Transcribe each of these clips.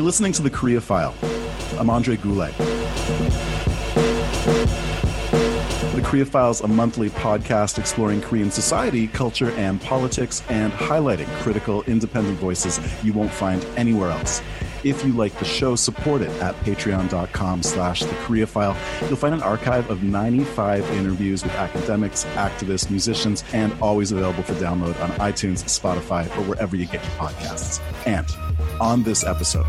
You're listening to The Korea File. I'm Andre Goulet. The Korea File's, a monthly podcast exploring Korean society, culture, and politics, and highlighting critical, independent voices you won't find anywhere else. If you like the show, support it at patreon.com slash the Korea File. You'll find an archive of 95 interviews with academics, activists, musicians, and always available for download on iTunes, Spotify, or wherever you get your podcasts. And on this episode,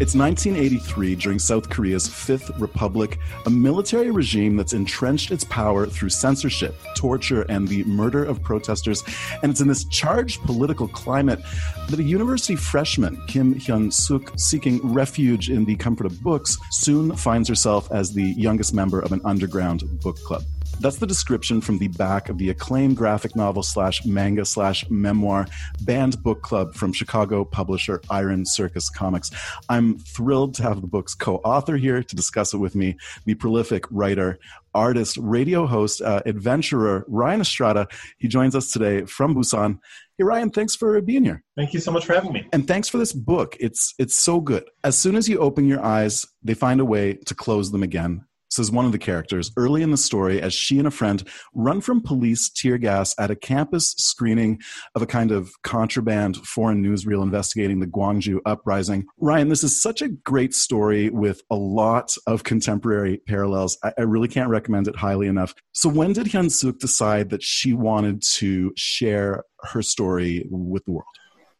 it's 1983 during South Korea's Fifth Republic, a military regime that's entrenched its power through censorship, torture, and the murder of protesters. And it's in this charged political climate that a university freshman, Kim Hyun-sook, seeking refuge in the comfort of books, soon finds herself as the youngest member of an underground book club. That's the description from the back of the acclaimed graphic novel slash manga slash memoir banned book club from Chicago publisher Iron Circus Comics. I'm thrilled to have the book's co-author here to discuss it with me, the prolific writer, artist, radio host, uh, adventurer Ryan Estrada. He joins us today from Busan. Hey Ryan, thanks for being here. Thank you so much for having me. And thanks for this book. It's it's so good. As soon as you open your eyes, they find a way to close them again says one of the characters, early in the story, as she and a friend run from police tear gas at a campus screening of a kind of contraband foreign newsreel investigating the Gwangju uprising. Ryan, this is such a great story with a lot of contemporary parallels. I, I really can't recommend it highly enough. So, when did Hyun-sook decide that she wanted to share her story with the world?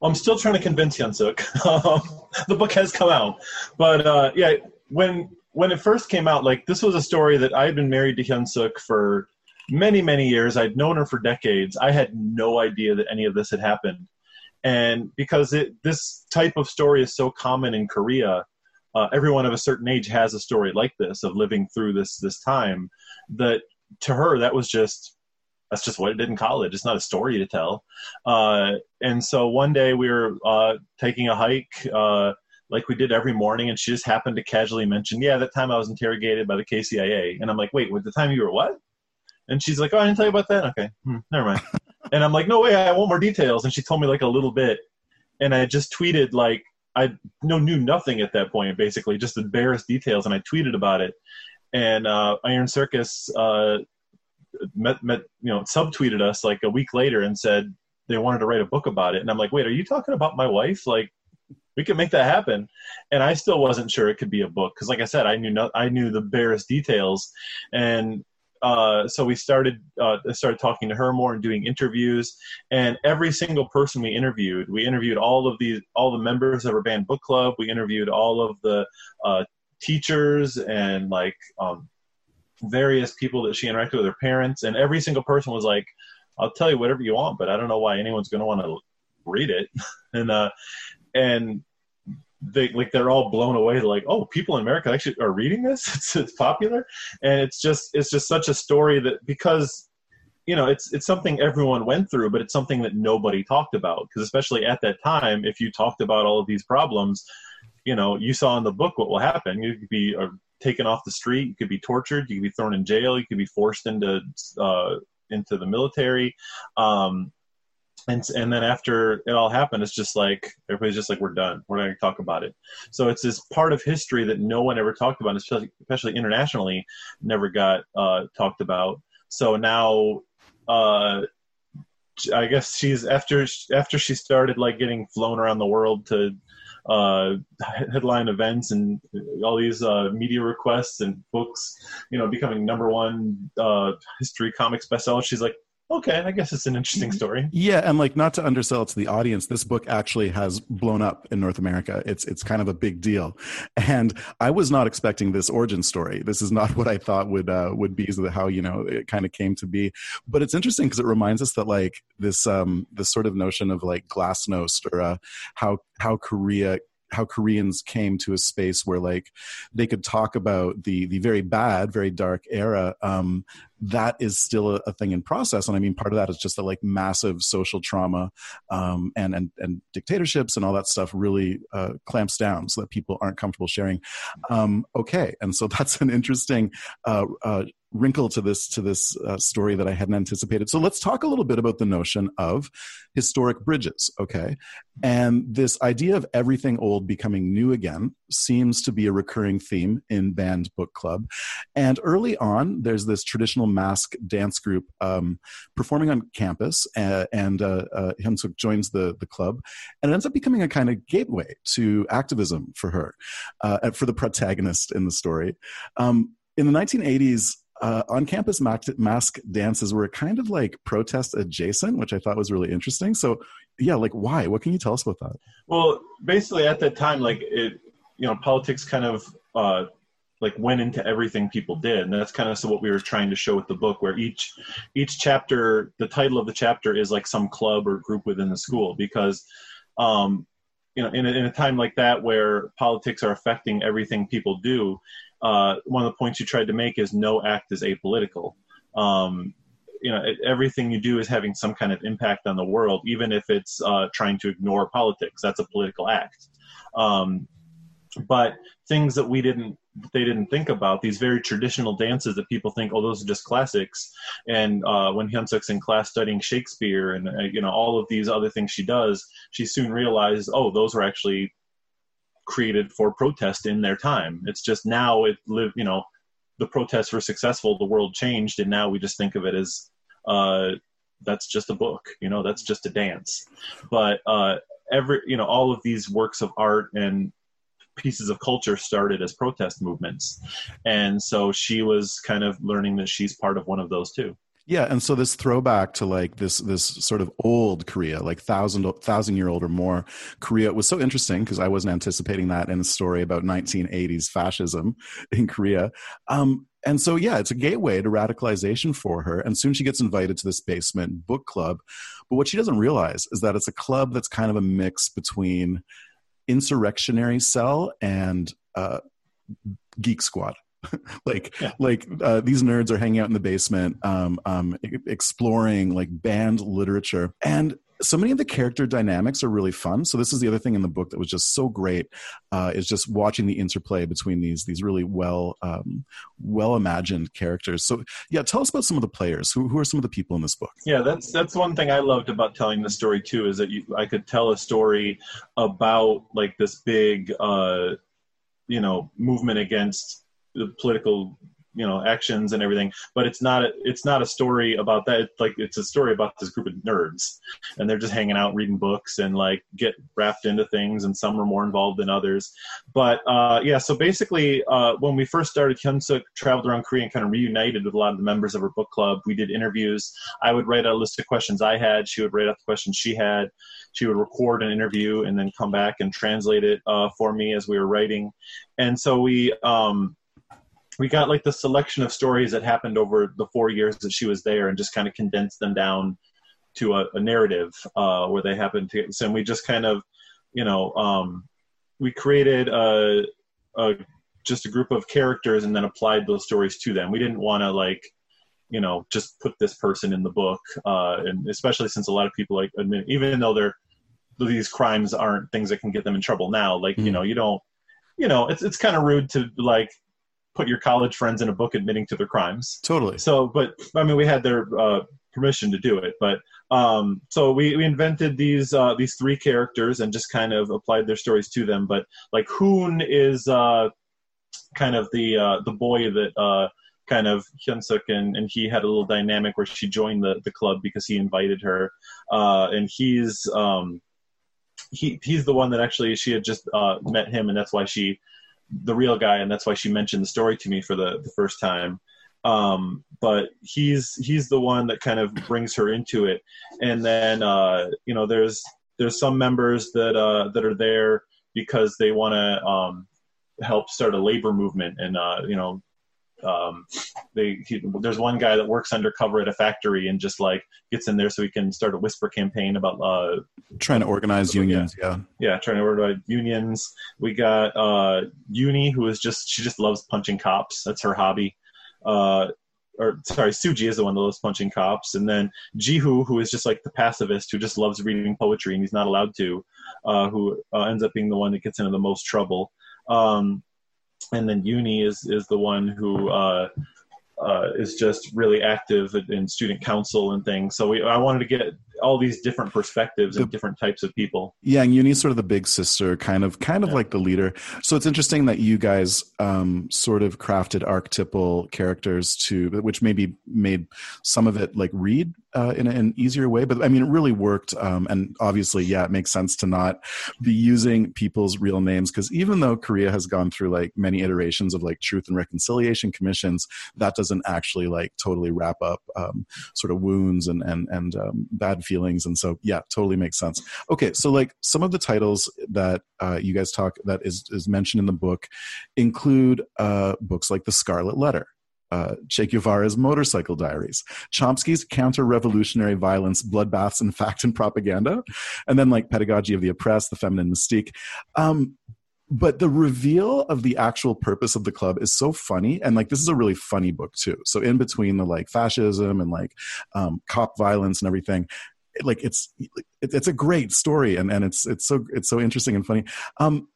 I'm still trying to convince Hyun-sook. Um, the book has come out, but uh, yeah, when when it first came out, like this was a story that I had been married to Hyun-sook for many, many years. I'd known her for decades. I had no idea that any of this had happened. And because it, this type of story is so common in Korea, uh, everyone of a certain age has a story like this of living through this this time. That to her, that was just that's just what it did in college. It's not a story to tell. Uh, and so one day we were uh, taking a hike uh, like we did every morning, and she just happened to casually mention, "Yeah, that time I was interrogated by the KCIA," and I'm like, "Wait, with the time you were what?" And she's like, "Oh, I didn't tell you about that. Okay, hmm, never mind." and I'm like, "No way, I want more details." And she told me like a little bit, and I just tweeted like I no knew nothing at that point, basically just the barest details, and I tweeted about it. And uh, Iron Circus uh, met, met you know subtweeted us like a week later and said they wanted to write a book about it. And I'm like, wait, are you talking about my wife? Like we could make that happen. And I still wasn't sure it could be a book because, like I said, I knew no, I knew the barest details, and uh, so we started uh, started talking to her more and doing interviews. And every single person we interviewed, we interviewed all of these all the members of our banned book club. We interviewed all of the uh, teachers and like um, various people that she interacted with, her parents, and every single person was like, "I'll tell you whatever you want, but I don't know why anyone's going to want to read it." and uh, and they like they're all blown away like oh people in america actually are reading this? It's, it's popular? And it's just it's just such a story that because you know it's it's something everyone went through but it's something that nobody talked about. Because especially at that time if you talked about all of these problems you know you saw in the book what will happen. You could be uh, taken off the street you could be tortured you could be thrown in jail you could be forced into uh, into the military. Um, and and then after it all happened it's just like everybody's just like we're done we're not going to talk about it so it's this part of history that no one ever talked about especially, especially internationally never got uh, talked about so now uh, i guess she's after after she started like getting flown around the world to uh, headline events and all these uh, media requests and books, you know, becoming number one uh, history comics bestseller. She's like, okay, I guess it's an interesting story. Yeah, and like not to undersell it to the audience, this book actually has blown up in North America. It's it's kind of a big deal, and I was not expecting this origin story. This is not what I thought would uh, would be how you know it kind of came to be. But it's interesting because it reminds us that like this um this sort of notion of like glasnost or uh, how how Korea how Koreans came to a space where like they could talk about the the very bad, very dark era. Um, that is still a, a, thing in process, and I mean part of that is just the like massive social trauma um, and and and dictatorships and all that stuff really uh, clamps down so that people aren't comfortable sharing. Um, okay, and so that's an interesting uh, uh, wrinkle to this to this uh, story that I hadn't anticipated. So let's talk a little bit about the notion of historic bridges, okay? And this idea of everything old becoming new again seems to be a recurring theme in banned book club. And early on, there's this traditional mask dance group um, performing on campus, uh, and uh, uh, Hyun-sook joins the the club, and it ends up becoming a kind of gateway to activism for her, uh, for the protagonist in the story. Um, in the 1980s, uh, on campus mask dances were kind of like protest adjacent, which I thought was really interesting. So, yeah, like why? What can you tell us about that? Well, basically, at that time, like it, you know, politics kind of uh, like went into everything people did, and that's kind of so what we were trying to show with the book, where each each chapter, the title of the chapter is like some club or group within the school, because um, you know, in a, in a time like that where politics are affecting everything people do, uh, one of the points you tried to make is no act is apolitical. Um, you know, everything you do is having some kind of impact on the world, even if it's uh, trying to ignore politics. That's a political act. Um, but things that we didn't they didn't think about these very traditional dances that people think oh those are just classics and uh, when Hyun-sook's in class studying Shakespeare and uh, you know all of these other things she does she soon realizes oh those are actually created for protest in their time. It's just now it live, you know, the protests were successful, the world changed, and now we just think of it as uh, that's just a book, you know, that's just a dance. But uh, every, you know, all of these works of art and pieces of culture started as protest movements, and so she was kind of learning that she's part of one of those too. Yeah, and so this throwback to like this this sort of old Korea, like thousand thousand year old or more Korea, was so interesting because I wasn't anticipating that in a story about 1980s fascism in Korea. Um, and so yeah, it's a gateway to radicalization for her. And soon she gets invited to this basement book club. But what she doesn't realize is that it's a club that's kind of a mix between insurrectionary cell and uh, geek squad. like yeah. like uh, these nerds are hanging out in the basement um, um, exploring like banned literature. And so many of the character dynamics are really fun. So this is the other thing in the book that was just so great uh, is just watching the interplay between these these really well um, well imagined characters. So yeah tell us about some of the players. Who, who are some of the people in this book? Yeah that's that's one thing i loved about telling the story too is that you, i could tell a story about like this big uh, you know movement against the political you know actions and everything but it's not a, it's not a story about that. It's like it's a story about this group of nerds and they're just hanging out reading books and like get wrapped into things and some are more involved than others. But uh, yeah so basically uh, when we first started Hyun-sook traveled around Korea and kind of reunited with a lot of the members of her book club. We did interviews. I would write out a list of questions I had. She would write out the questions she had. She would record an interview and then come back and translate it uh, for me as we were writing. And so we um, we got like the selection of stories that happened over the four years that she was there and just kind of condensed them down to a, a narrative uh, where they happened to so we just kind of you know um, we created a, a just a group of characters and then applied those stories to them we didn't want to like you know just put this person in the book uh, and especially since a lot of people like admit even though they're these crimes aren't things that can get them in trouble now like mm-hmm. you know you don't you know it's it's kind of rude to like put your college friends in a book admitting to their crimes. Totally. So, but I mean, we had their uh, permission to do it, but um, so we, we invented these uh, these three characters and just kind of applied their stories to them. But like Hoon is uh, kind of the uh, the boy that uh, kind of Hyun-sook and, and he had a little dynamic where she joined the, the club because he invited her, uh, and he's um, he he's the one that actually she had just uh, met him, and that's why she the real guy, and that's why she mentioned the story to me for the, the first time. Um, but he's he's the one that kind of brings her into it, and then uh, you know there's there's some members that uh, that are there because they want to um, help start a labor movement, and uh, you know um, they he, there's one guy that works undercover at a factory and just like gets in there so he can start a whisper campaign about uh, trying to organize unions. Yeah, yeah, trying to organize unions. We got uh, Uni, who is just she just loves punching cops. That's her hobby. Uh, or sorry, Suji is the one that loves punching cops, and then Jihu, who is just like the pacifist who just loves reading poetry and he's not allowed to, uh, who uh, ends up being the one that gets into the most trouble. Um, and then Uni is is the one who uh, uh, is just really active in student council and things. So we, I wanted to get all these different perspectives and different types of people. Yeah, and Uni's sort of the big sister, kind of, kind of yeah. like the leader. So it's interesting that you guys um, sort of crafted archetypal characters to, which maybe made some of it like read uh, in an easier way. But I mean, it really worked. Um, and obviously, yeah, it makes sense to not be using people's real names because even though Korea has gone through like many iterations of like truth and reconciliation commissions, that doesn't actually like totally wrap up um, sort of wounds and and and um, bad feelings. And so, yeah, totally makes sense. Okay, so like some of the titles that uh, you guys talk that is is mentioned in the book include uh, books like The Scarlet Letter uh, Che Guevara's Motorcycle Diaries, Chomsky's Counter Revolutionary Violence, Bloodbaths, and Fact and Propaganda, and then like Pedagogy of the Oppressed, The Feminine Mystique. Um, but the reveal of the actual purpose of the club is so funny. And like this is a really funny book too. So in between the like fascism and like um, cop violence and everything like it's it's a great story. And and it's it's so it's so interesting and funny. Um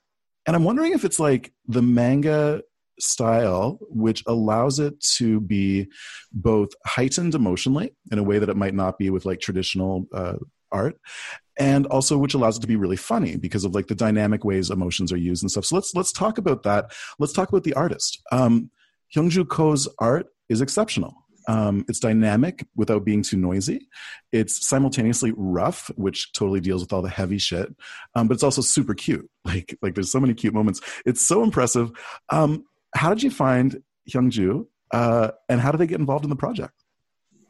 and i'm wondering if it's like the manga style, which allows it to be both heightened emotionally in a way that it might not be with like traditional uh, art, and also which allows it to be really funny because of like the dynamic ways emotions are used and stuff. So let's let's talk about that. Let's talk about the artist. Um, Hyung-ju Ko's art is exceptional. Um, it's dynamic without being too noisy. It's simultaneously rough, which totally deals with all the heavy shit, um, but it's also super cute. Like like there's so many cute moments. It's so impressive. Um, how did you find Hyung-ju, uh, and how did they get involved in the project?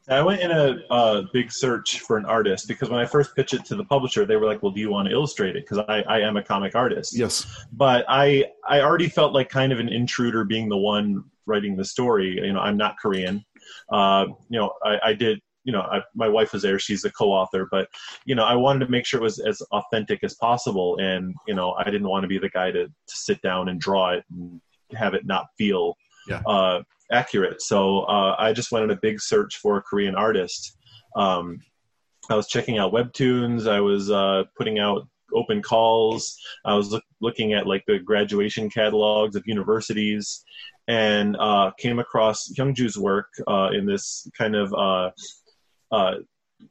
I went in a uh, big search for an artist because when I first pitched it to the publisher, they were like, "Well, do you want to illustrate it?" Because I, I am a comic artist. Yes. But I I already felt like kind of an intruder being the one writing the story. You know, I'm not Korean. Uh, you know, I, I did you know, I, my wife was there; she's the co-author. But you know, I wanted to make sure it was as authentic as possible, and you know, I didn't want to be the guy to, to sit down and draw it and have it not feel yeah. uh, accurate. So uh, I just went on a big search for a Korean artist. Um, I was checking out webtoons. I was uh, putting out open calls. I was look, looking at like the graduation catalogs of universities, and uh, came across Hyung-ju's work uh, in this kind of uh, uh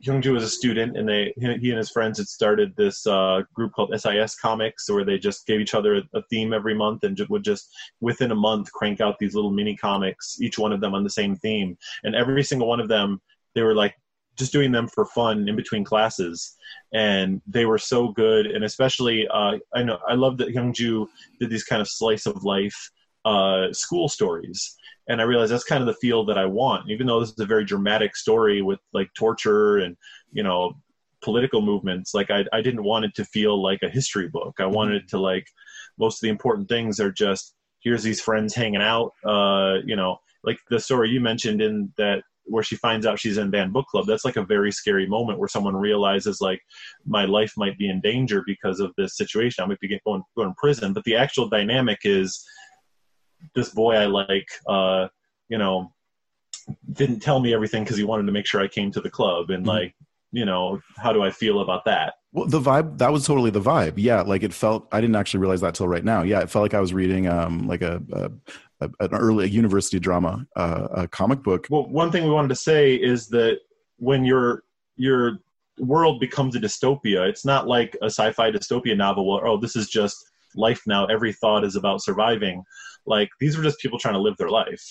Hyung-ju was a student, and they he and his friends had started this uh, group called SIS Comics, where they just gave each other a theme every month, and would just within a month crank out these little mini comics, each one of them on the same theme, and every single one of them they were like just doing them for fun in between classes, and they were so good, and especially uh, I know I love that Hyung-ju did these kind of slice of life uh, school stories and I realized that's kind of the feel that I want. Even though this is a very dramatic story with like torture and you know political movements, like I I didn't want it to feel like a history book. I wanted it to like most of the important things are just here's these friends hanging out. Uh, you know, like the story you mentioned in that where she finds out she's in banned book club that's like a very scary moment where someone realizes like my life might be in danger because of this situation i might be going, going to prison but the actual dynamic is this boy I like, uh, you know, didn't tell me everything because he wanted to make sure I came to the club and mm-hmm. like, you know, how do I feel about that? Well, the vibe that was totally the vibe. Yeah, like it felt. I didn't actually realize that till right now. Yeah, it felt like I was reading um like a, a, an early university drama, uh, a comic book. Well, one thing we wanted to say is that when your your world becomes a dystopia, it's not like a sci-fi dystopia novel where oh this is just life now. Every thought is about surviving like these are just people trying to live their life.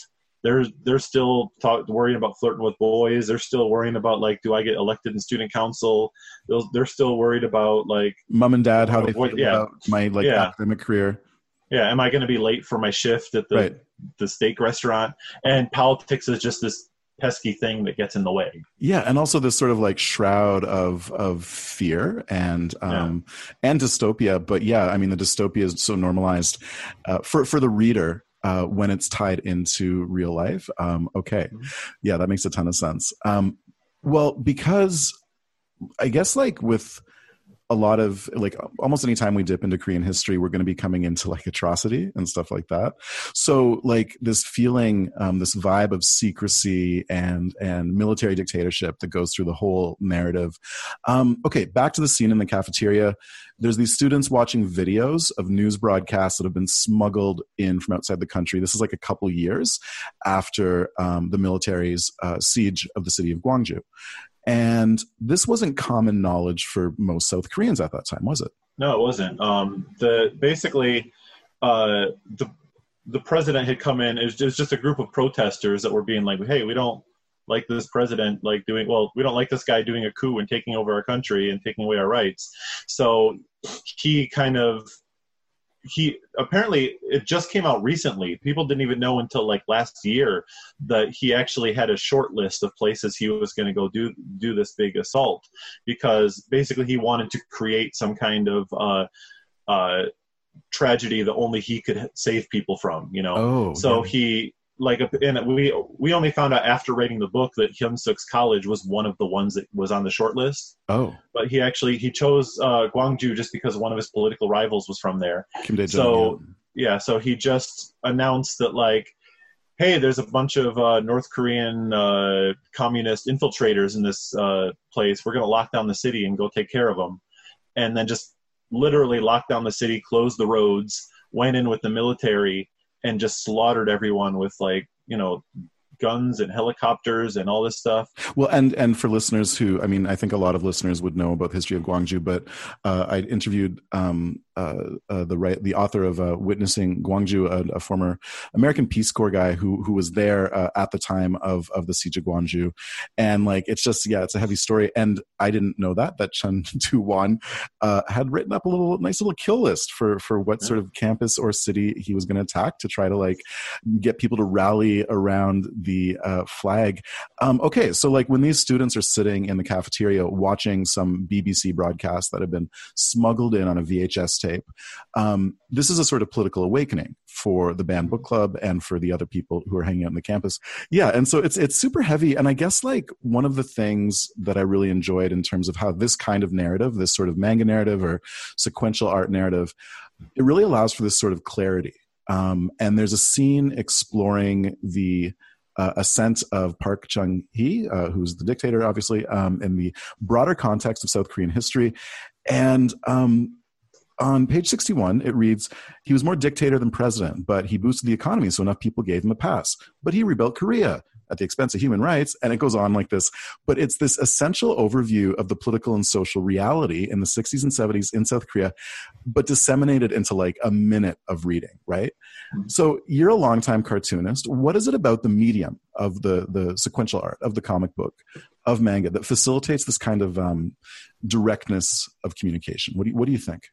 They're they're still talk, worrying about flirting with boys. They're still worrying about like, do I get elected in student council? They're, they're still worried about like mom and dad how they feel yeah. about my like yeah. academic career. Yeah, am I going to be late for my shift at the right. the steak restaurant? And politics is just this pesky thing that gets in the way. Yeah, and also this sort of like shroud of of fear and um yeah. and dystopia. But yeah, I mean the dystopia is so normalized uh, for for the reader uh, when it's tied into real life. Um, okay, mm-hmm. yeah, that makes a ton of sense. Um, well, because I guess like with a lot of like almost anytime we dip into Korean history, we're going to be coming into like atrocity and stuff like that. So like this feeling, um, this vibe of secrecy and and military dictatorship that goes through the whole narrative. Um, okay, back to the scene in the cafeteria. There's these students watching videos of news broadcasts that have been smuggled in from outside the country. This is like a couple years after um, the military's uh, siege of the city of Gwangju. And this wasn't common knowledge for most South Koreans at that time, was it? No, it wasn't. Um, the basically uh, the the president had come in. It was, it was just a group of protesters that were being like, "Hey, we don't like this president like doing well. We don't like this guy doing a coup and taking over our country and taking away our rights." So he kind of he apparently it just came out recently. People didn't even know until like last year that he actually had a short list of places he was going to go do do this big assault because basically he wanted to create some kind of uh, uh, tragedy that only he could save people from. You know, oh, so yeah. he like and we we only found out after writing the book that Hyun-sook's college was one of the ones that was on the short list. Oh, But he actually he chose uh, Gwangju just because one of his political rivals was from there. So yeah, so he just announced that like, hey, there's a bunch of uh, North Korean uh, communist infiltrators in this uh, place. We're gonna lock down the city and go take care of them, and then just literally locked down the city, closed the roads, went in with the military, and just slaughtered everyone with like you know guns and helicopters and all this stuff. Well, and and for listeners who, I mean, I think a lot of listeners would know about the history of Gwangju, but uh, I interviewed um, the right, the author of uh, Witnessing Gwangju, a, a, former American Peace Corps guy who who was there uh, at the time of of the siege of Gwangju, and like it's just yeah, it's a heavy story, and I didn't know that that Chun Doo-hwan uh, had written up a little nice little kill list for for what yeah. sort of campus or city he was going to attack to try to like get people to rally around the the uh, flag. Um, okay, so like when these students are sitting in the cafeteria watching some BBC broadcast that have been smuggled in on a VHS tape, um, this is a sort of political awakening for the banned book club and for the other people who are hanging out on the campus. Yeah, and so it's it's super heavy. And I guess like one of the things that I really enjoyed in terms of how this kind of narrative, this sort of manga narrative or sequential art narrative, it really allows for this sort of clarity. Um, and there's a scene exploring the uh, ascent of Park Chung Hee, uh, who's the dictator, obviously, um, in the broader context of South Korean history. And um, on page 61, it reads He was more dictator than president, but he boosted the economy, so enough people gave him a pass. But he rebuilt Korea at the expense of human rights. And it goes on like this. But it's this essential overview of the political and social reality in the 60s and 70s in South Korea, but disseminated into like a minute of reading, right? Mm-hmm. So you're a longtime cartoonist. What is it about the medium of the, the sequential art, of the comic book, of manga that facilitates this kind of um, directness of communication? What do you, what do you think?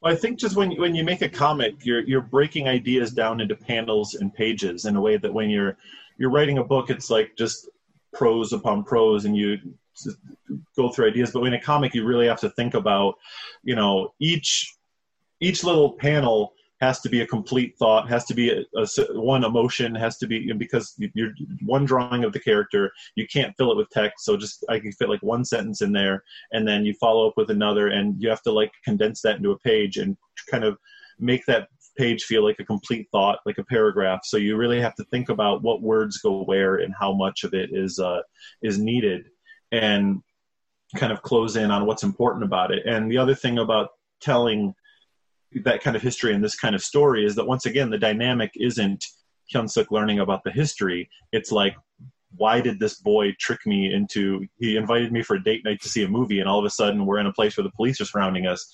Well, I think just when when you make a comic, you're you're breaking ideas down into panels and pages in a way that when you're you're writing a book, it's like just prose upon prose, and you go through ideas. But in a comic, you really have to think about, you know, each each little panel has to be a complete thought has to be a, a, one emotion has to be because you're one drawing of the character you can't fill it with text so just i can fit like one sentence in there and then you follow up with another and you have to like condense that into a page and kind of make that page feel like a complete thought, like a paragraph. So you really have to think about what words go where and how much of it is uh, is needed, and kind of close in on what's important about it. And the other thing about telling that kind of history and this kind of story is that once again the dynamic isn't Hyun-sook learning about the history. It's like why did this boy trick me into he invited me for a date night to see a movie and all of a sudden we're in a place where the police are surrounding us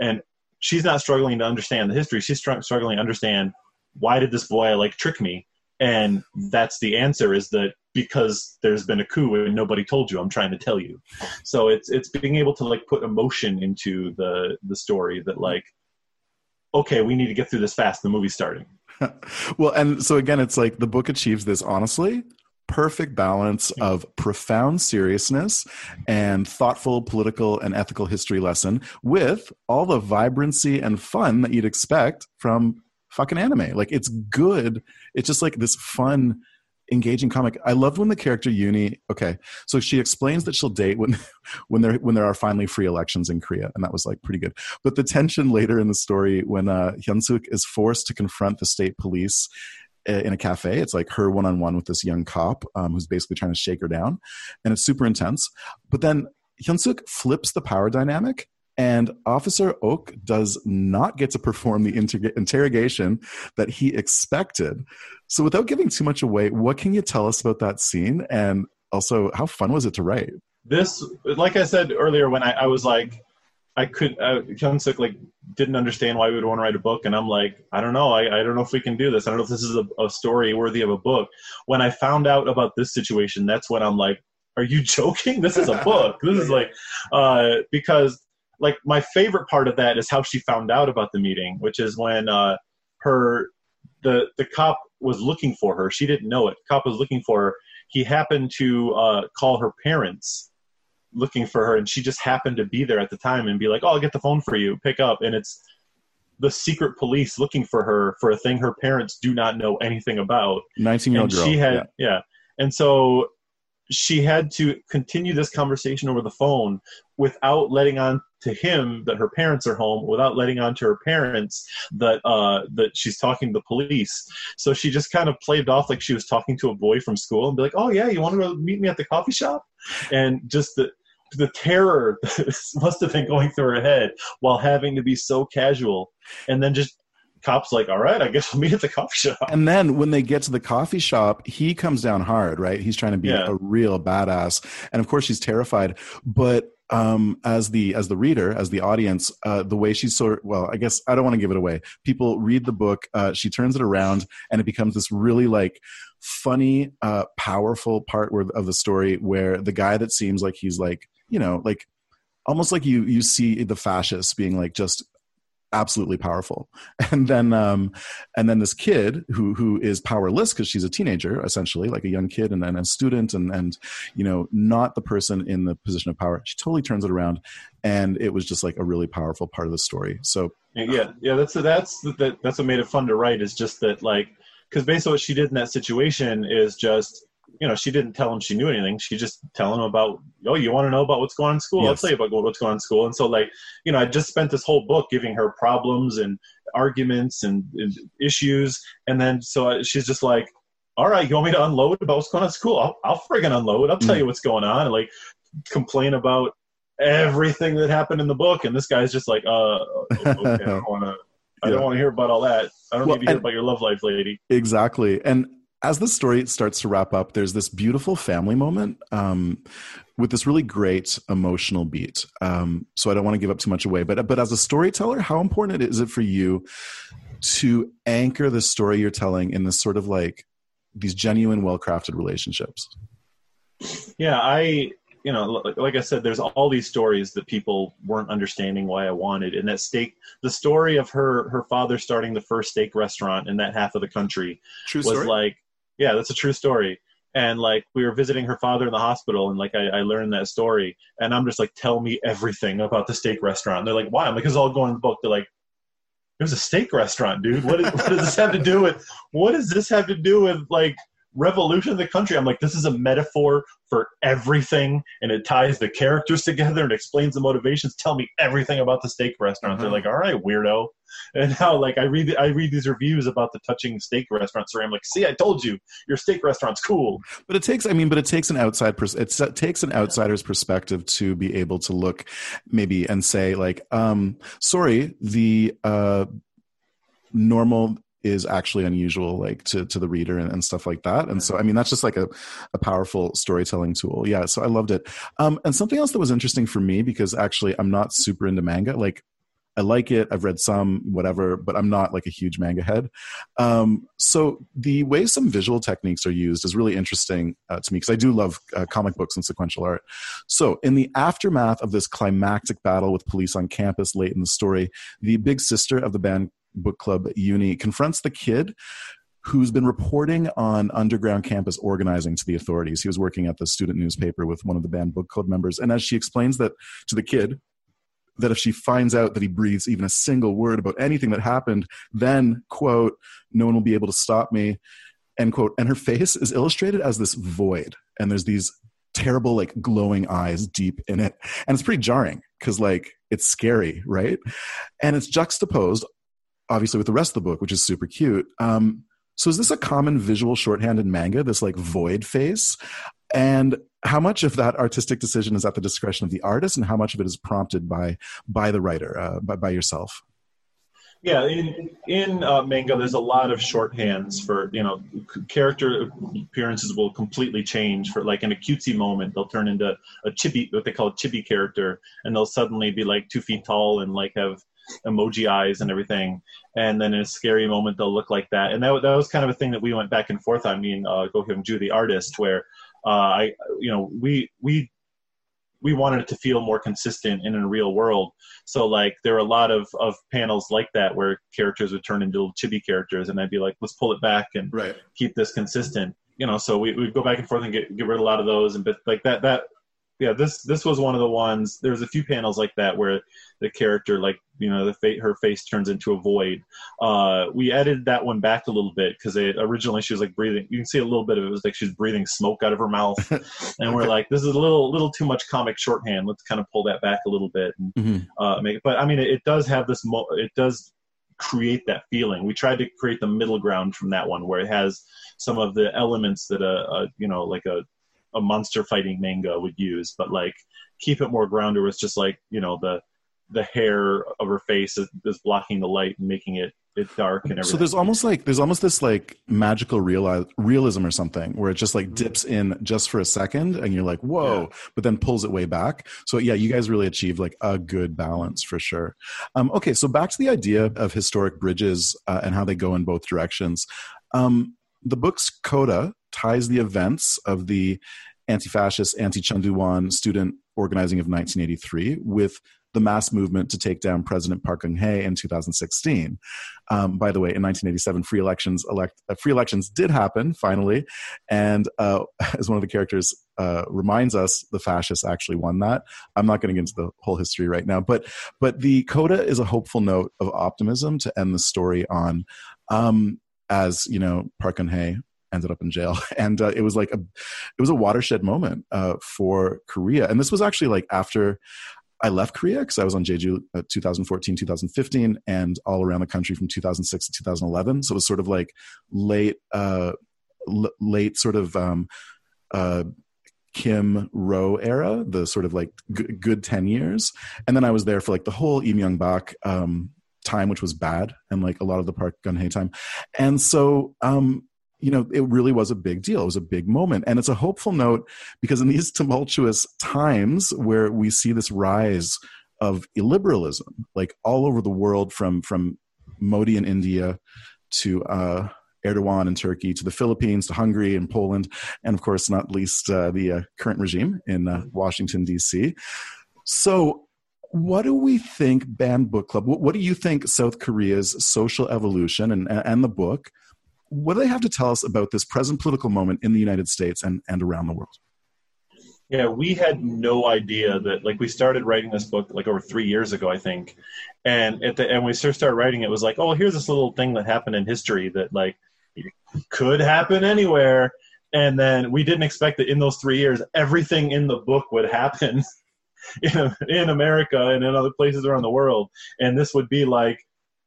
and she's not struggling to understand the history. She's str- struggling to understand why did this boy like trick me? And that's the answer is that because there's been a coup and nobody told you, I'm trying to tell you. So it's it's being able to like put emotion into the the story that like, okay, we need to get through this fast. The movie's starting. well, and so again, it's like the book achieves this honestly perfect balance of profound seriousness and thoughtful political and ethical history lesson with all the vibrancy and fun that you'd expect from fucking anime. Like it's good. It's just like this fun engaging comic. I loved when the character Uni. Okay, so she explains that she'll date when when there when there are finally free elections in Korea, and that was like pretty good. But the tension later in the story when uh, Hyun-sook is forced to confront the state police uh, in a cafe. It's like her one on one with this young cop um, who's basically trying to shake her down, and it's super intense. But then Hyun-sook flips the power dynamic and Officer Oak does not get to perform the inter- interrogation that he expected. So, without giving too much away, what can you tell us about that scene? And also, how fun was it to write? This, like I said earlier, when I, I was like, I could, uh, Hyun-sook like didn't understand why we would want to write a book, and I'm like, I don't know, I, I don't know if we can do this. I don't know if this is a, a story worthy of a book. When I found out about this situation, that's when I'm like, are you joking? This is a book. this is like, uh, because like my favorite part of that is how she found out about the meeting, which is when uh, her the the cop was looking for her. She didn't know it. The cop was looking for her. He happened to uh, call her parents looking for her, and she just happened to be there at the time and be like, "Oh, I'll get the phone for you. Pick up." And it's the secret police looking for her for a thing her parents do not know anything about. Nineteen year old girl. She had yeah. yeah. And so she had to continue this conversation over the phone without letting on to him that her parents are home, without letting on to her parents that uh, that she's talking to the police. So she just kind of played off like she was talking to a boy from school and be like, "Oh yeah, you want to go meet me at the coffee shop?" And just the the terror must have been going through her head while having to be so casual, and then just cop's like, all right, I guess we'll meet at the coffee shop. And then when they get to the coffee shop, he comes down hard, right? He's trying to be Yeah. a real badass. And of course she's terrified. But um as the as the reader as the audience uh the way she's sort well i guess i don't want to give it away. People read the book uh she turns it around and it becomes this really like funny uh powerful part where, of the story where the guy that seems like he's like you know like almost like you you see the fascists being like just absolutely powerful and then um and then this kid who who is powerless because she's a teenager essentially like a young kid and, and a student and and you know not the person in the position of power she totally turns it around and it was just like a really powerful part of the story so yeah, yeah. That's that's that, that's what made it fun to write. Is just that like because basically what she did in that situation is just you know she didn't tell him she knew anything. She just tell him about oh you want to know about what's going on in school? I'll tell you about what's going on in school. And so like you know I just spent this whole book giving her problems and arguments and, and issues, and then so I, she's just like. All right, you want me to unload about what's going on in school? I'll, I'll friggin' unload. I'll tell Mm. you what's going on. And like complain about everything that happened in the book, and this guy's just like, uh, okay, I don't want to. I Yeah. don't want to hear about all that. I don't Well, need to hear and- about your love life, lady. Exactly. And as the story starts to wrap up, there's this beautiful family moment um, with this really great emotional beat. Um, so I don't want to give up too much away, but but as a storyteller, how important is it for you to anchor the story you're telling in this sort of like these genuine, well-crafted relationships? Yeah, I, you know, like, like I said, there's all these stories that people weren't understanding why I wanted, and that steak, the story of her her father starting the first steak restaurant in that half of the country True was like, yeah, that's a true story. And like we were visiting her father in the hospital, and like I, I learned that story, and I'm just like, tell me everything about the steak restaurant. And they're like, why? I'm like, it's all going in the book. They're like, it was a steak restaurant, dude. What, is, what does this have to do with? What does this have to do with like revolution of the country? I'm like, this is a metaphor for everything, and it ties the characters together and explains the motivations. Tell me everything about the steak restaurant. They're Uh-huh. like, all right, weirdo. And now, like, I read I read these reviews about the touching steak restaurant story. I'm like, see, I told you, your steak restaurant's cool. But it takes, I mean, but it takes an outside, pers- it's, it takes an outsider's perspective to be able to look maybe and say like, um, sorry, the, uh, normal is actually unusual, like to, to the reader and, and stuff like that. And so, I mean, that's just like a, a powerful storytelling tool. Yeah. So I loved it. Um, and something else that was interesting for me, because actually I'm not super into manga, like I like it. I've read some, whatever, but I'm not like a huge manga head. Um, so the way some visual techniques are used is really interesting uh, to me because I do love uh, comic books and sequential art. So in the aftermath of this climactic battle with police on campus late in the story, the big sister of the banned book club Uni confronts the kid who's been reporting on underground campus organizing to the authorities. He was working at the student newspaper with one of the banned book club members. And as she explains that to the kid, that if she finds out that he breathes even a single word about anything that happened, then, quote, no one will be able to stop me. end quote. And her face is illustrated as this void, and there's these terrible, like glowing eyes deep in it. And it's pretty jarring because, like, it's scary, right? And it's juxtaposed, obviously, with the rest of the book, which is super cute. Um, so, is this a common visual shorthand in manga, this like void face? And how much of that artistic decision is at the discretion of the artist, and how much of it is prompted by by the writer, uh, by, by yourself? Yeah, in in uh, manga, there's a lot of shorthands for you know character appearances will completely change. For like in a cutesy moment, they'll turn into a chibi, what they call a chibi character, and they'll suddenly be like two feet tall and like have emoji eyes and everything. And then in a scary moment, they'll look like that. And that that was kind of a thing that we went back and forth on. Me and uh, Ko Hyung-ju, the artist, where uh, I you know we we we wanted it to feel more consistent in a real world. So like there are a lot of, of panels like that where characters would turn into chibi characters and I'd be like, let's pull it back and right. keep this consistent. You know, so we we go back and forth and get get rid of a lot of those and but like that that yeah, this this was one of the ones. There's a few panels like that where the character, like you know, the fa- her face turns into a void. Uh, we added that one back a little bit because originally she was like breathing. You can see a little bit of it, it was like she's breathing smoke out of her mouth, and we're like, this is a little little too much comic shorthand. Let's kind of pull that back a little bit and mm-hmm. uh, make. It, but I mean, it, it does have this. Mo- it does create that feeling. We tried to create the middle ground from that one where it has some of the elements that a, a you know like a a monster fighting manga would use, but like keep it more grounded. It's just like you know the the hair of her face is, is blocking the light and making it it dark and everything. So there's almost like there's almost this like magical real, realism or something where it just like dips in just for a second and you're like whoa, yeah. but then pulls it way back. So yeah, you guys really achieved like a good balance for sure. Um, okay, so back to the idea of historic bridges uh, and how they go in both directions. Um, the book's coda ties the events of the anti-fascist, anti-Chun Doo-hwan student organizing of 1983 with the mass movement to take down President Park Geun-hye in 2016. Um, by the way, in 1987, free elections elect, uh, free elections did happen finally, and uh, as one of the characters uh, reminds us, the fascists actually won that. I'm not going to get into the whole history right now, but but the coda is a hopeful note of optimism to end the story on. Um, as you know, Park Geun-hye ended up in jail and uh, it was like a it was a watershed moment uh, for korea and this was actually like after i left korea because i was on jeju uh, 2014 2015 and all around the country from 2006 to 2011 so it was sort of like late uh, l- late sort of um, uh, Kim Roh era, the sort of like g- good 10 years. And then I was there for like the whole Lee Myung Bak um, time, which was bad, and like a lot of the Park Geun-hye time. And so um, you know, it really was a big deal. It was a big moment. And it's a hopeful note because in these tumultuous times where we see this rise of illiberalism, like all over the world from, from Modi in India to uh, Erdogan in Turkey to the Philippines to Hungary and Poland, and of course, not least uh, the uh, current regime in uh, Washington, D.C. So, what do we think, Banned Book Club? What, what, do you think South Korea's social evolution and, and the book? What do they have to tell us about this present political moment in the United States and, and around the world? Yeah, we had no idea that like we started writing this book like over three years ago, I think, and at the and we first started writing it was like, oh, here's this little thing that happened in history that like could happen anywhere, and then we didn't expect that in those three years everything in the book would happen in in America and in other places around the world, and this would be like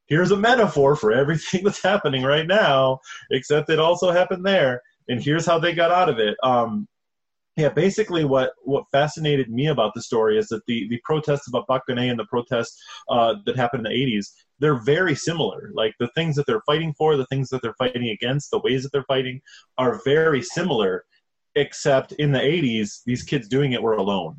here's a metaphor for everything that's happening right now, except it also happened there, and here's how they got out of it. Um, yeah, basically, what what fascinated me about the story is that the the protests about Park and the protests uh, that happened in the '80s, they're very similar. Like the things that they're fighting for, the things that they're fighting against, the ways that they're fighting are very similar. Except in the '80s, these kids doing it were alone.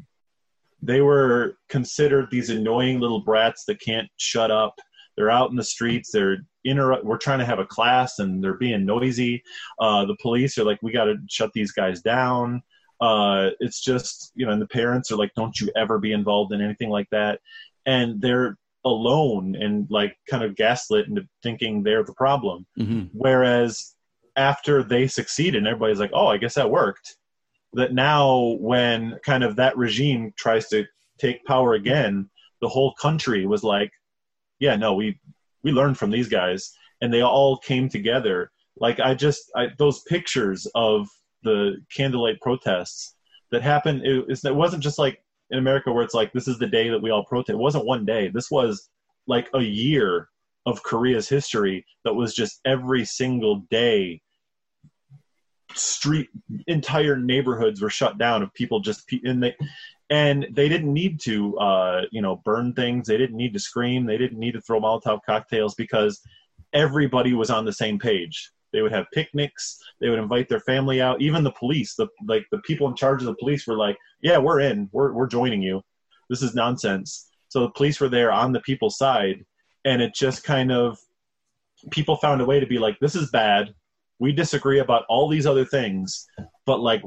They were considered these annoying little brats that can't shut up they're out in the streets. They're inter- We're trying to have a class, and they're being noisy. Uh, the police are like, "We got to shut these guys down." Uh, it's just you know, and the parents are like, "Don't you ever be involved in anything like that." And they're alone and like kind of gaslit into thinking they're the problem. Mm-hmm. Whereas after they succeed and everybody's like, "Oh, I guess that worked." That now, when kind of that regime tries to take power again, the whole country was like, yeah, no, we we learned from these guys, and they all came together like I just I, those pictures of the candlelight protests that happened. It, it wasn't just like in America where it's like this is the day that we all protest. It wasn't one day. This was like a year of Korea's history that was just every single day street entire neighborhoods were shut down of people just and they and they didn't need to uh, you know burn things. They didn't need to scream. They didn't need to throw molotov cocktails because everybody was on the same page. They would have picnics. They would invite their family out. Even the police the like the people in charge of the police were like yeah we're in. We're, we're joining you. This is nonsense. So the police were there on the people's side and it just kind of people found a way to be like this is bad. We disagree about all these other things but like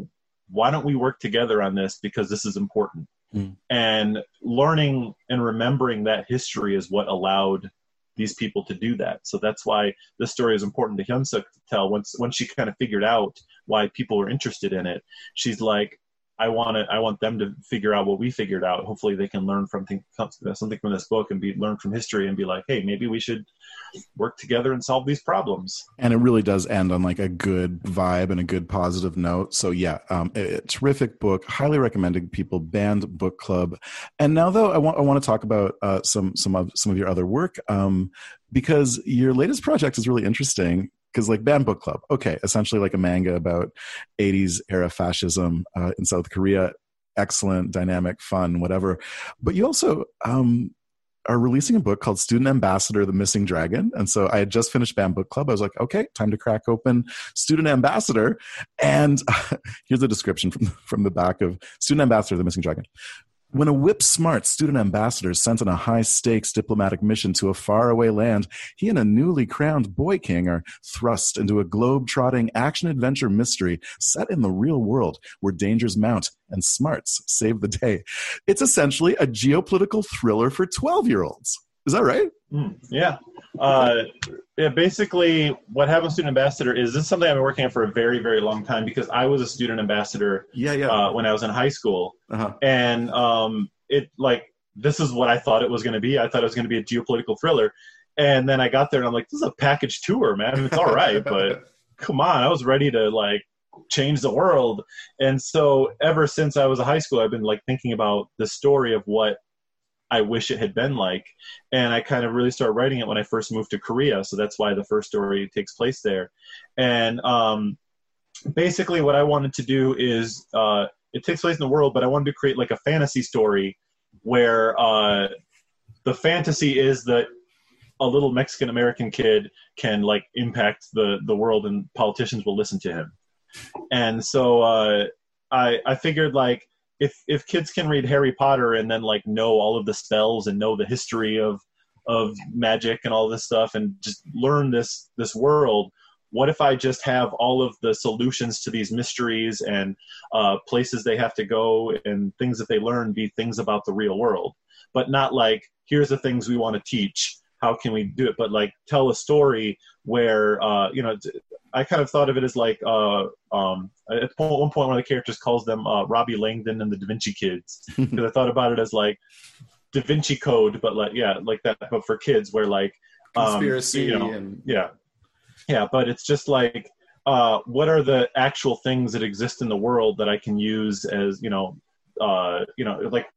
why don't we work together on this because this is important mm. and learning and remembering that history is what allowed these people to do that so that's why this story is important to Hyun-sook to tell once once she kind of figured out why people were interested in it she's like I want it. I want them to figure out what we figured out. Hopefully, they can learn from th- something from this book and be learn from history and be like, hey, maybe we should work together and solve these problems. And it really does end on like a good vibe and a good positive note. So yeah, um, a, a terrific book. Highly recommended. People banned book club. And now though, I want I want to talk about uh, some some of some of your other work. Um, because your latest project is really interesting because like Banned Book Club, okay, essentially like a manga about 80s era fascism uh, in South Korea. Excellent, dynamic, fun, whatever. But you also um, are releasing a book called Student Ambassador: The Missing Dragon, and so I had just finished Banned Book Club. I was like, okay, time to crack open Student Ambassador, and here's a description from from the back of Student Ambassador: The Missing Dragon. When a whip smart student ambassador is sent on a high stakes diplomatic mission to a faraway land, he and a newly crowned boy king are thrust into a globe trotting action adventure mystery set in the real world where dangers mount and smarts save the day. It's essentially a geopolitical thriller for 12 year olds. Is that right? Mm, yeah. Uh, yeah, basically, what happens student ambassador is this is something I've been working on for a very, very long time because I was a student ambassador. Yeah, yeah. Uh, when I was in high school, uh-huh. and um, it like this is what I thought it was going to be. I thought it was going to be a geopolitical thriller, and then I got there and I'm like, this is a package tour, man. It's all right, but come on, I was ready to like change the world. And so ever since I was a high school, I've been like thinking about the story of what I wish it had been like. And I kind of really started writing it when I first moved to Korea. So that's why the first story takes place there. And um, basically, what I wanted to do is uh, it takes place in the world, but I wanted to create like a fantasy story where uh, the fantasy is that a little Mexican American kid can like impact the the world and politicians will listen to him. And so uh, I I figured like if if kids can read Harry Potter and then like know all of the spells and know the history of of magic and all this stuff and just learn this this world what if i just have all of the solutions to these mysteries and uh, places they have to go and things that they learn be things about the real world? But not like here's the things we want to teach. How can we do it? But like tell a story where uh, you know I kind of thought of it as like uh, um, at one point one of the characters calls them uh, Robbie Langdon and the Da Vinci Kids because I thought about it as like Da Vinci Code, but like yeah, like that, but for kids where like um, conspiracy you know, and yeah, yeah, but it's just like uh, what are the actual things that exist in the world that I can use as you know, uh, you know, like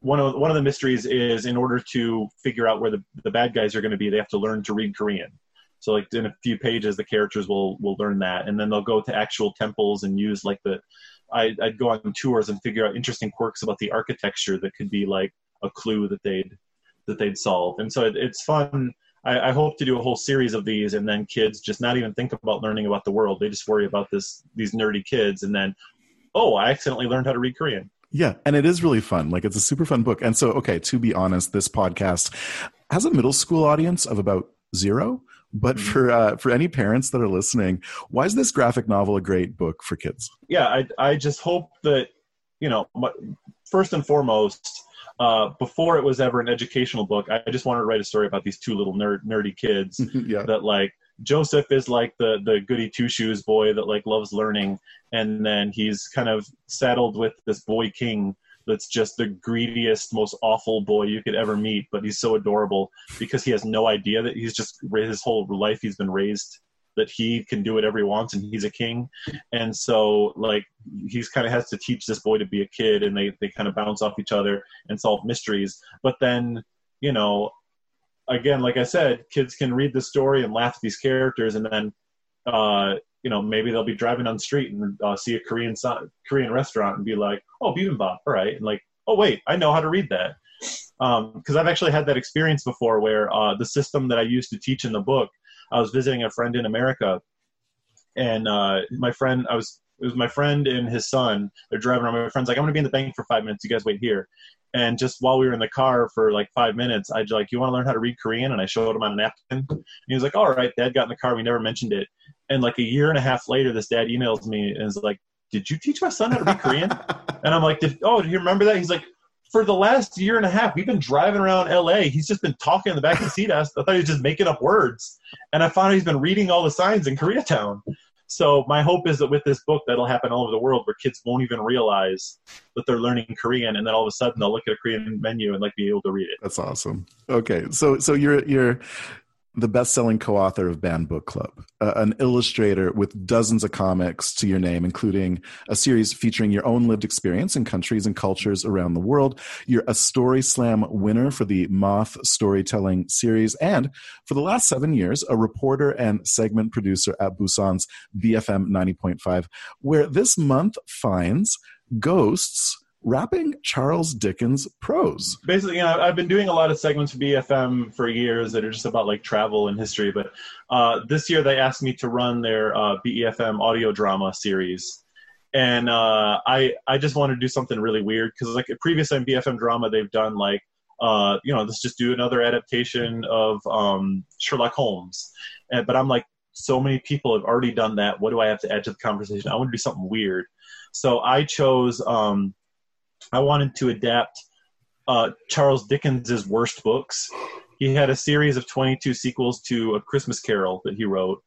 one of one of the mysteries is in order to figure out where the, the bad guys are going to be, they have to learn to read Korean. So like in a few pages, the characters will will learn that, and then they'll go to actual temples and use like the. I, I'd go on tours and figure out interesting quirks about the architecture that could be like a clue that they'd that they'd solve, and so it, it's fun. I, I hope to do a whole series of these, and then kids just not even think about learning about the world. They just worry about this these nerdy kids, and then, oh, I accidentally learned how to read Korean. Yeah, and it is really fun. Like it's a super fun book. And so, okay, to be honest, this podcast has a middle school audience of about zero. But mm-hmm. for uh, for any parents that are listening, why is this graphic novel a great book for kids? Yeah, I I just hope that you know, first and foremost, uh, before it was ever an educational book, I just wanted to write a story about these two little nerd nerdy kids yeah. that like Joseph is like the the goody two shoes boy that like loves learning, and then he's kind of saddled with this boy king that's just the greediest, most awful boy you could ever meet, but he's so adorable because he has no idea that he's just his whole life he's been raised that he can do whatever he wants and he's a king. And so like he's kind of has to teach this boy to be a kid and they, they kind of bounce off each other and solve mysteries. But then you know again like i said kids can read the story and laugh at these characters and then uh, you know maybe they'll be driving on the street and uh, see a korean korean restaurant and be like oh bibimbap all right and like oh wait i know how to read that because um, I've actually had that experience before where uh, the system that I used to teach in the book, I was visiting a friend in America, and uh, my friend, I was it was my friend and his son. They're driving around. My friend's like, I'm gonna be in the bank for five minutes. You guys wait here. And just while we were in the car for like five minutes, I'd like, you want to learn how to read Korean? And I showed him on a napkin. And he was like, all right. Dad got in the car. We never mentioned it. And like a year and a half later, this dad emails me and is like, did you teach my son how to read Korean? and I'm like, oh, do you remember that? He's like, for the last year and a half, we've been driving around LA. He's just been talking in the back of the seat. I, thought he was just making up words. And I found he's been reading all the signs in Koreatown. So my hope is that with this book, that'll happen all over the world where kids won't even realize that they're learning Korean, and then all of a sudden they'll look at a Korean menu and like be able to read it. That's awesome. Okay, so so you're you're the best-selling co-author of Banned Book Club, uh, an illustrator with dozens of comics to your name, including a series featuring your own lived experience in countries and cultures around the world. You're a Story Slam winner for the Moth Storytelling series, and for the last seven years, a reporter and segment producer at Busan's BFM 90.5, where this month finds ghosts rapping Charles Dickens prose. Basically, you know, I've been doing a lot of segments for BFM for years that are just about like travel and history. But uh, this year they asked me to run their uh, audio drama series. And uh, I I just wanted to do something really weird because like previous on BFM drama they've done like uh, you know let's just do another adaptation of um, Sherlock Holmes, and, but I'm like so many people have already done that. What do I have to add to the conversation? I want to do something weird. So I chose um, I wanted to adapt uh, Charles Dickens's worst books. He had a series of 22 sequels to A Christmas Carol that he wrote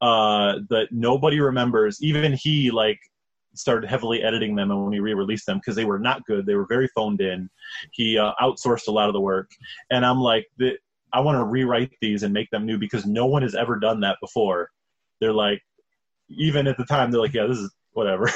uh, that nobody remembers. Even he like started heavily editing them and when he re-released them because they were not good. They were very phoned in. He uh, outsourced a lot of the work, and I'm like, I want to rewrite these and make them new because no one has ever done that before. They're like, even at the time, they're like, yeah, this is whatever.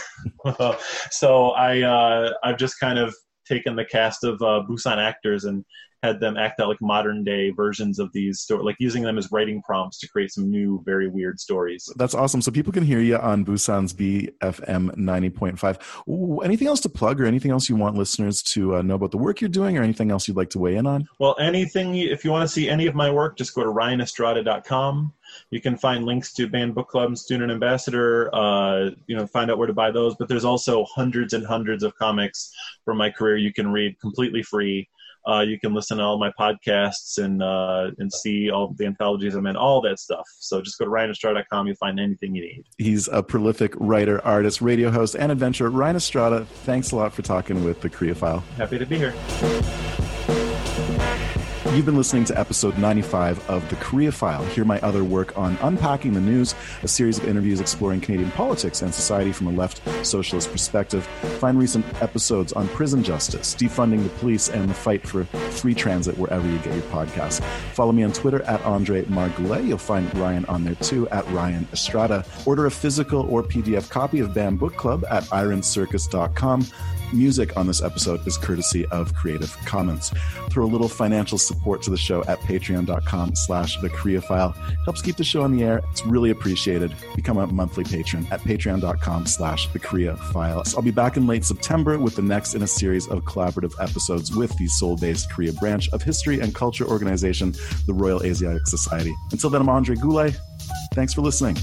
so I uh, I've just kind of taken the cast of uh, Busan actors and had them act out like modern day versions of these stories, like using them as writing prompts to create some new, very weird stories. That's awesome. So people can hear you on Busan's BFM 90.5. Anything else to plug or anything else you want listeners to uh, know about the work you're doing or anything else you'd like to weigh in on? Well, anything, if you want to see any of my work, just go to ryanestrada.com. You can find links to Banned Book Club and Student Ambassador, uh, you know, find out where to buy those. But there's also hundreds and hundreds of comics from my career you can read completely free. Uh, you can listen to all my podcasts and uh, and see all the anthologies I'm in, all that stuff. So just go to ryanestrada.com. You'll find anything you need. He's a prolific writer, artist, radio host, and adventurer. Ryan Estrada, thanks a lot for talking with the Korea File. Happy to be here. You've been listening to episode 95 of The Korea File. Hear my other work on Unpacking the News, a series of interviews exploring Canadian politics and society from a left socialist perspective. Find recent episodes on prison justice, defunding the police, and the fight for free transit wherever you get your podcasts. Follow me on Twitter at Andre Margoulet. You'll find Ryan on there too at Ryan Estrada. Order a physical or PDF copy of Banned Book Club at ironcircus.com. Music on this episode is courtesy of Creative Commons. Throw a little financial support to the show at patreon.com slash the Korea File. Helps keep the show on the air. It's really appreciated. Become a monthly patron at patreon.com slash the Korea File. I'll be back in late September with the next in a series of collaborative episodes with the Seoul-based Korea branch of history and culture organization, the Royal Asiatic Society. Until then, I'm Andre Goulet. Thanks for listening.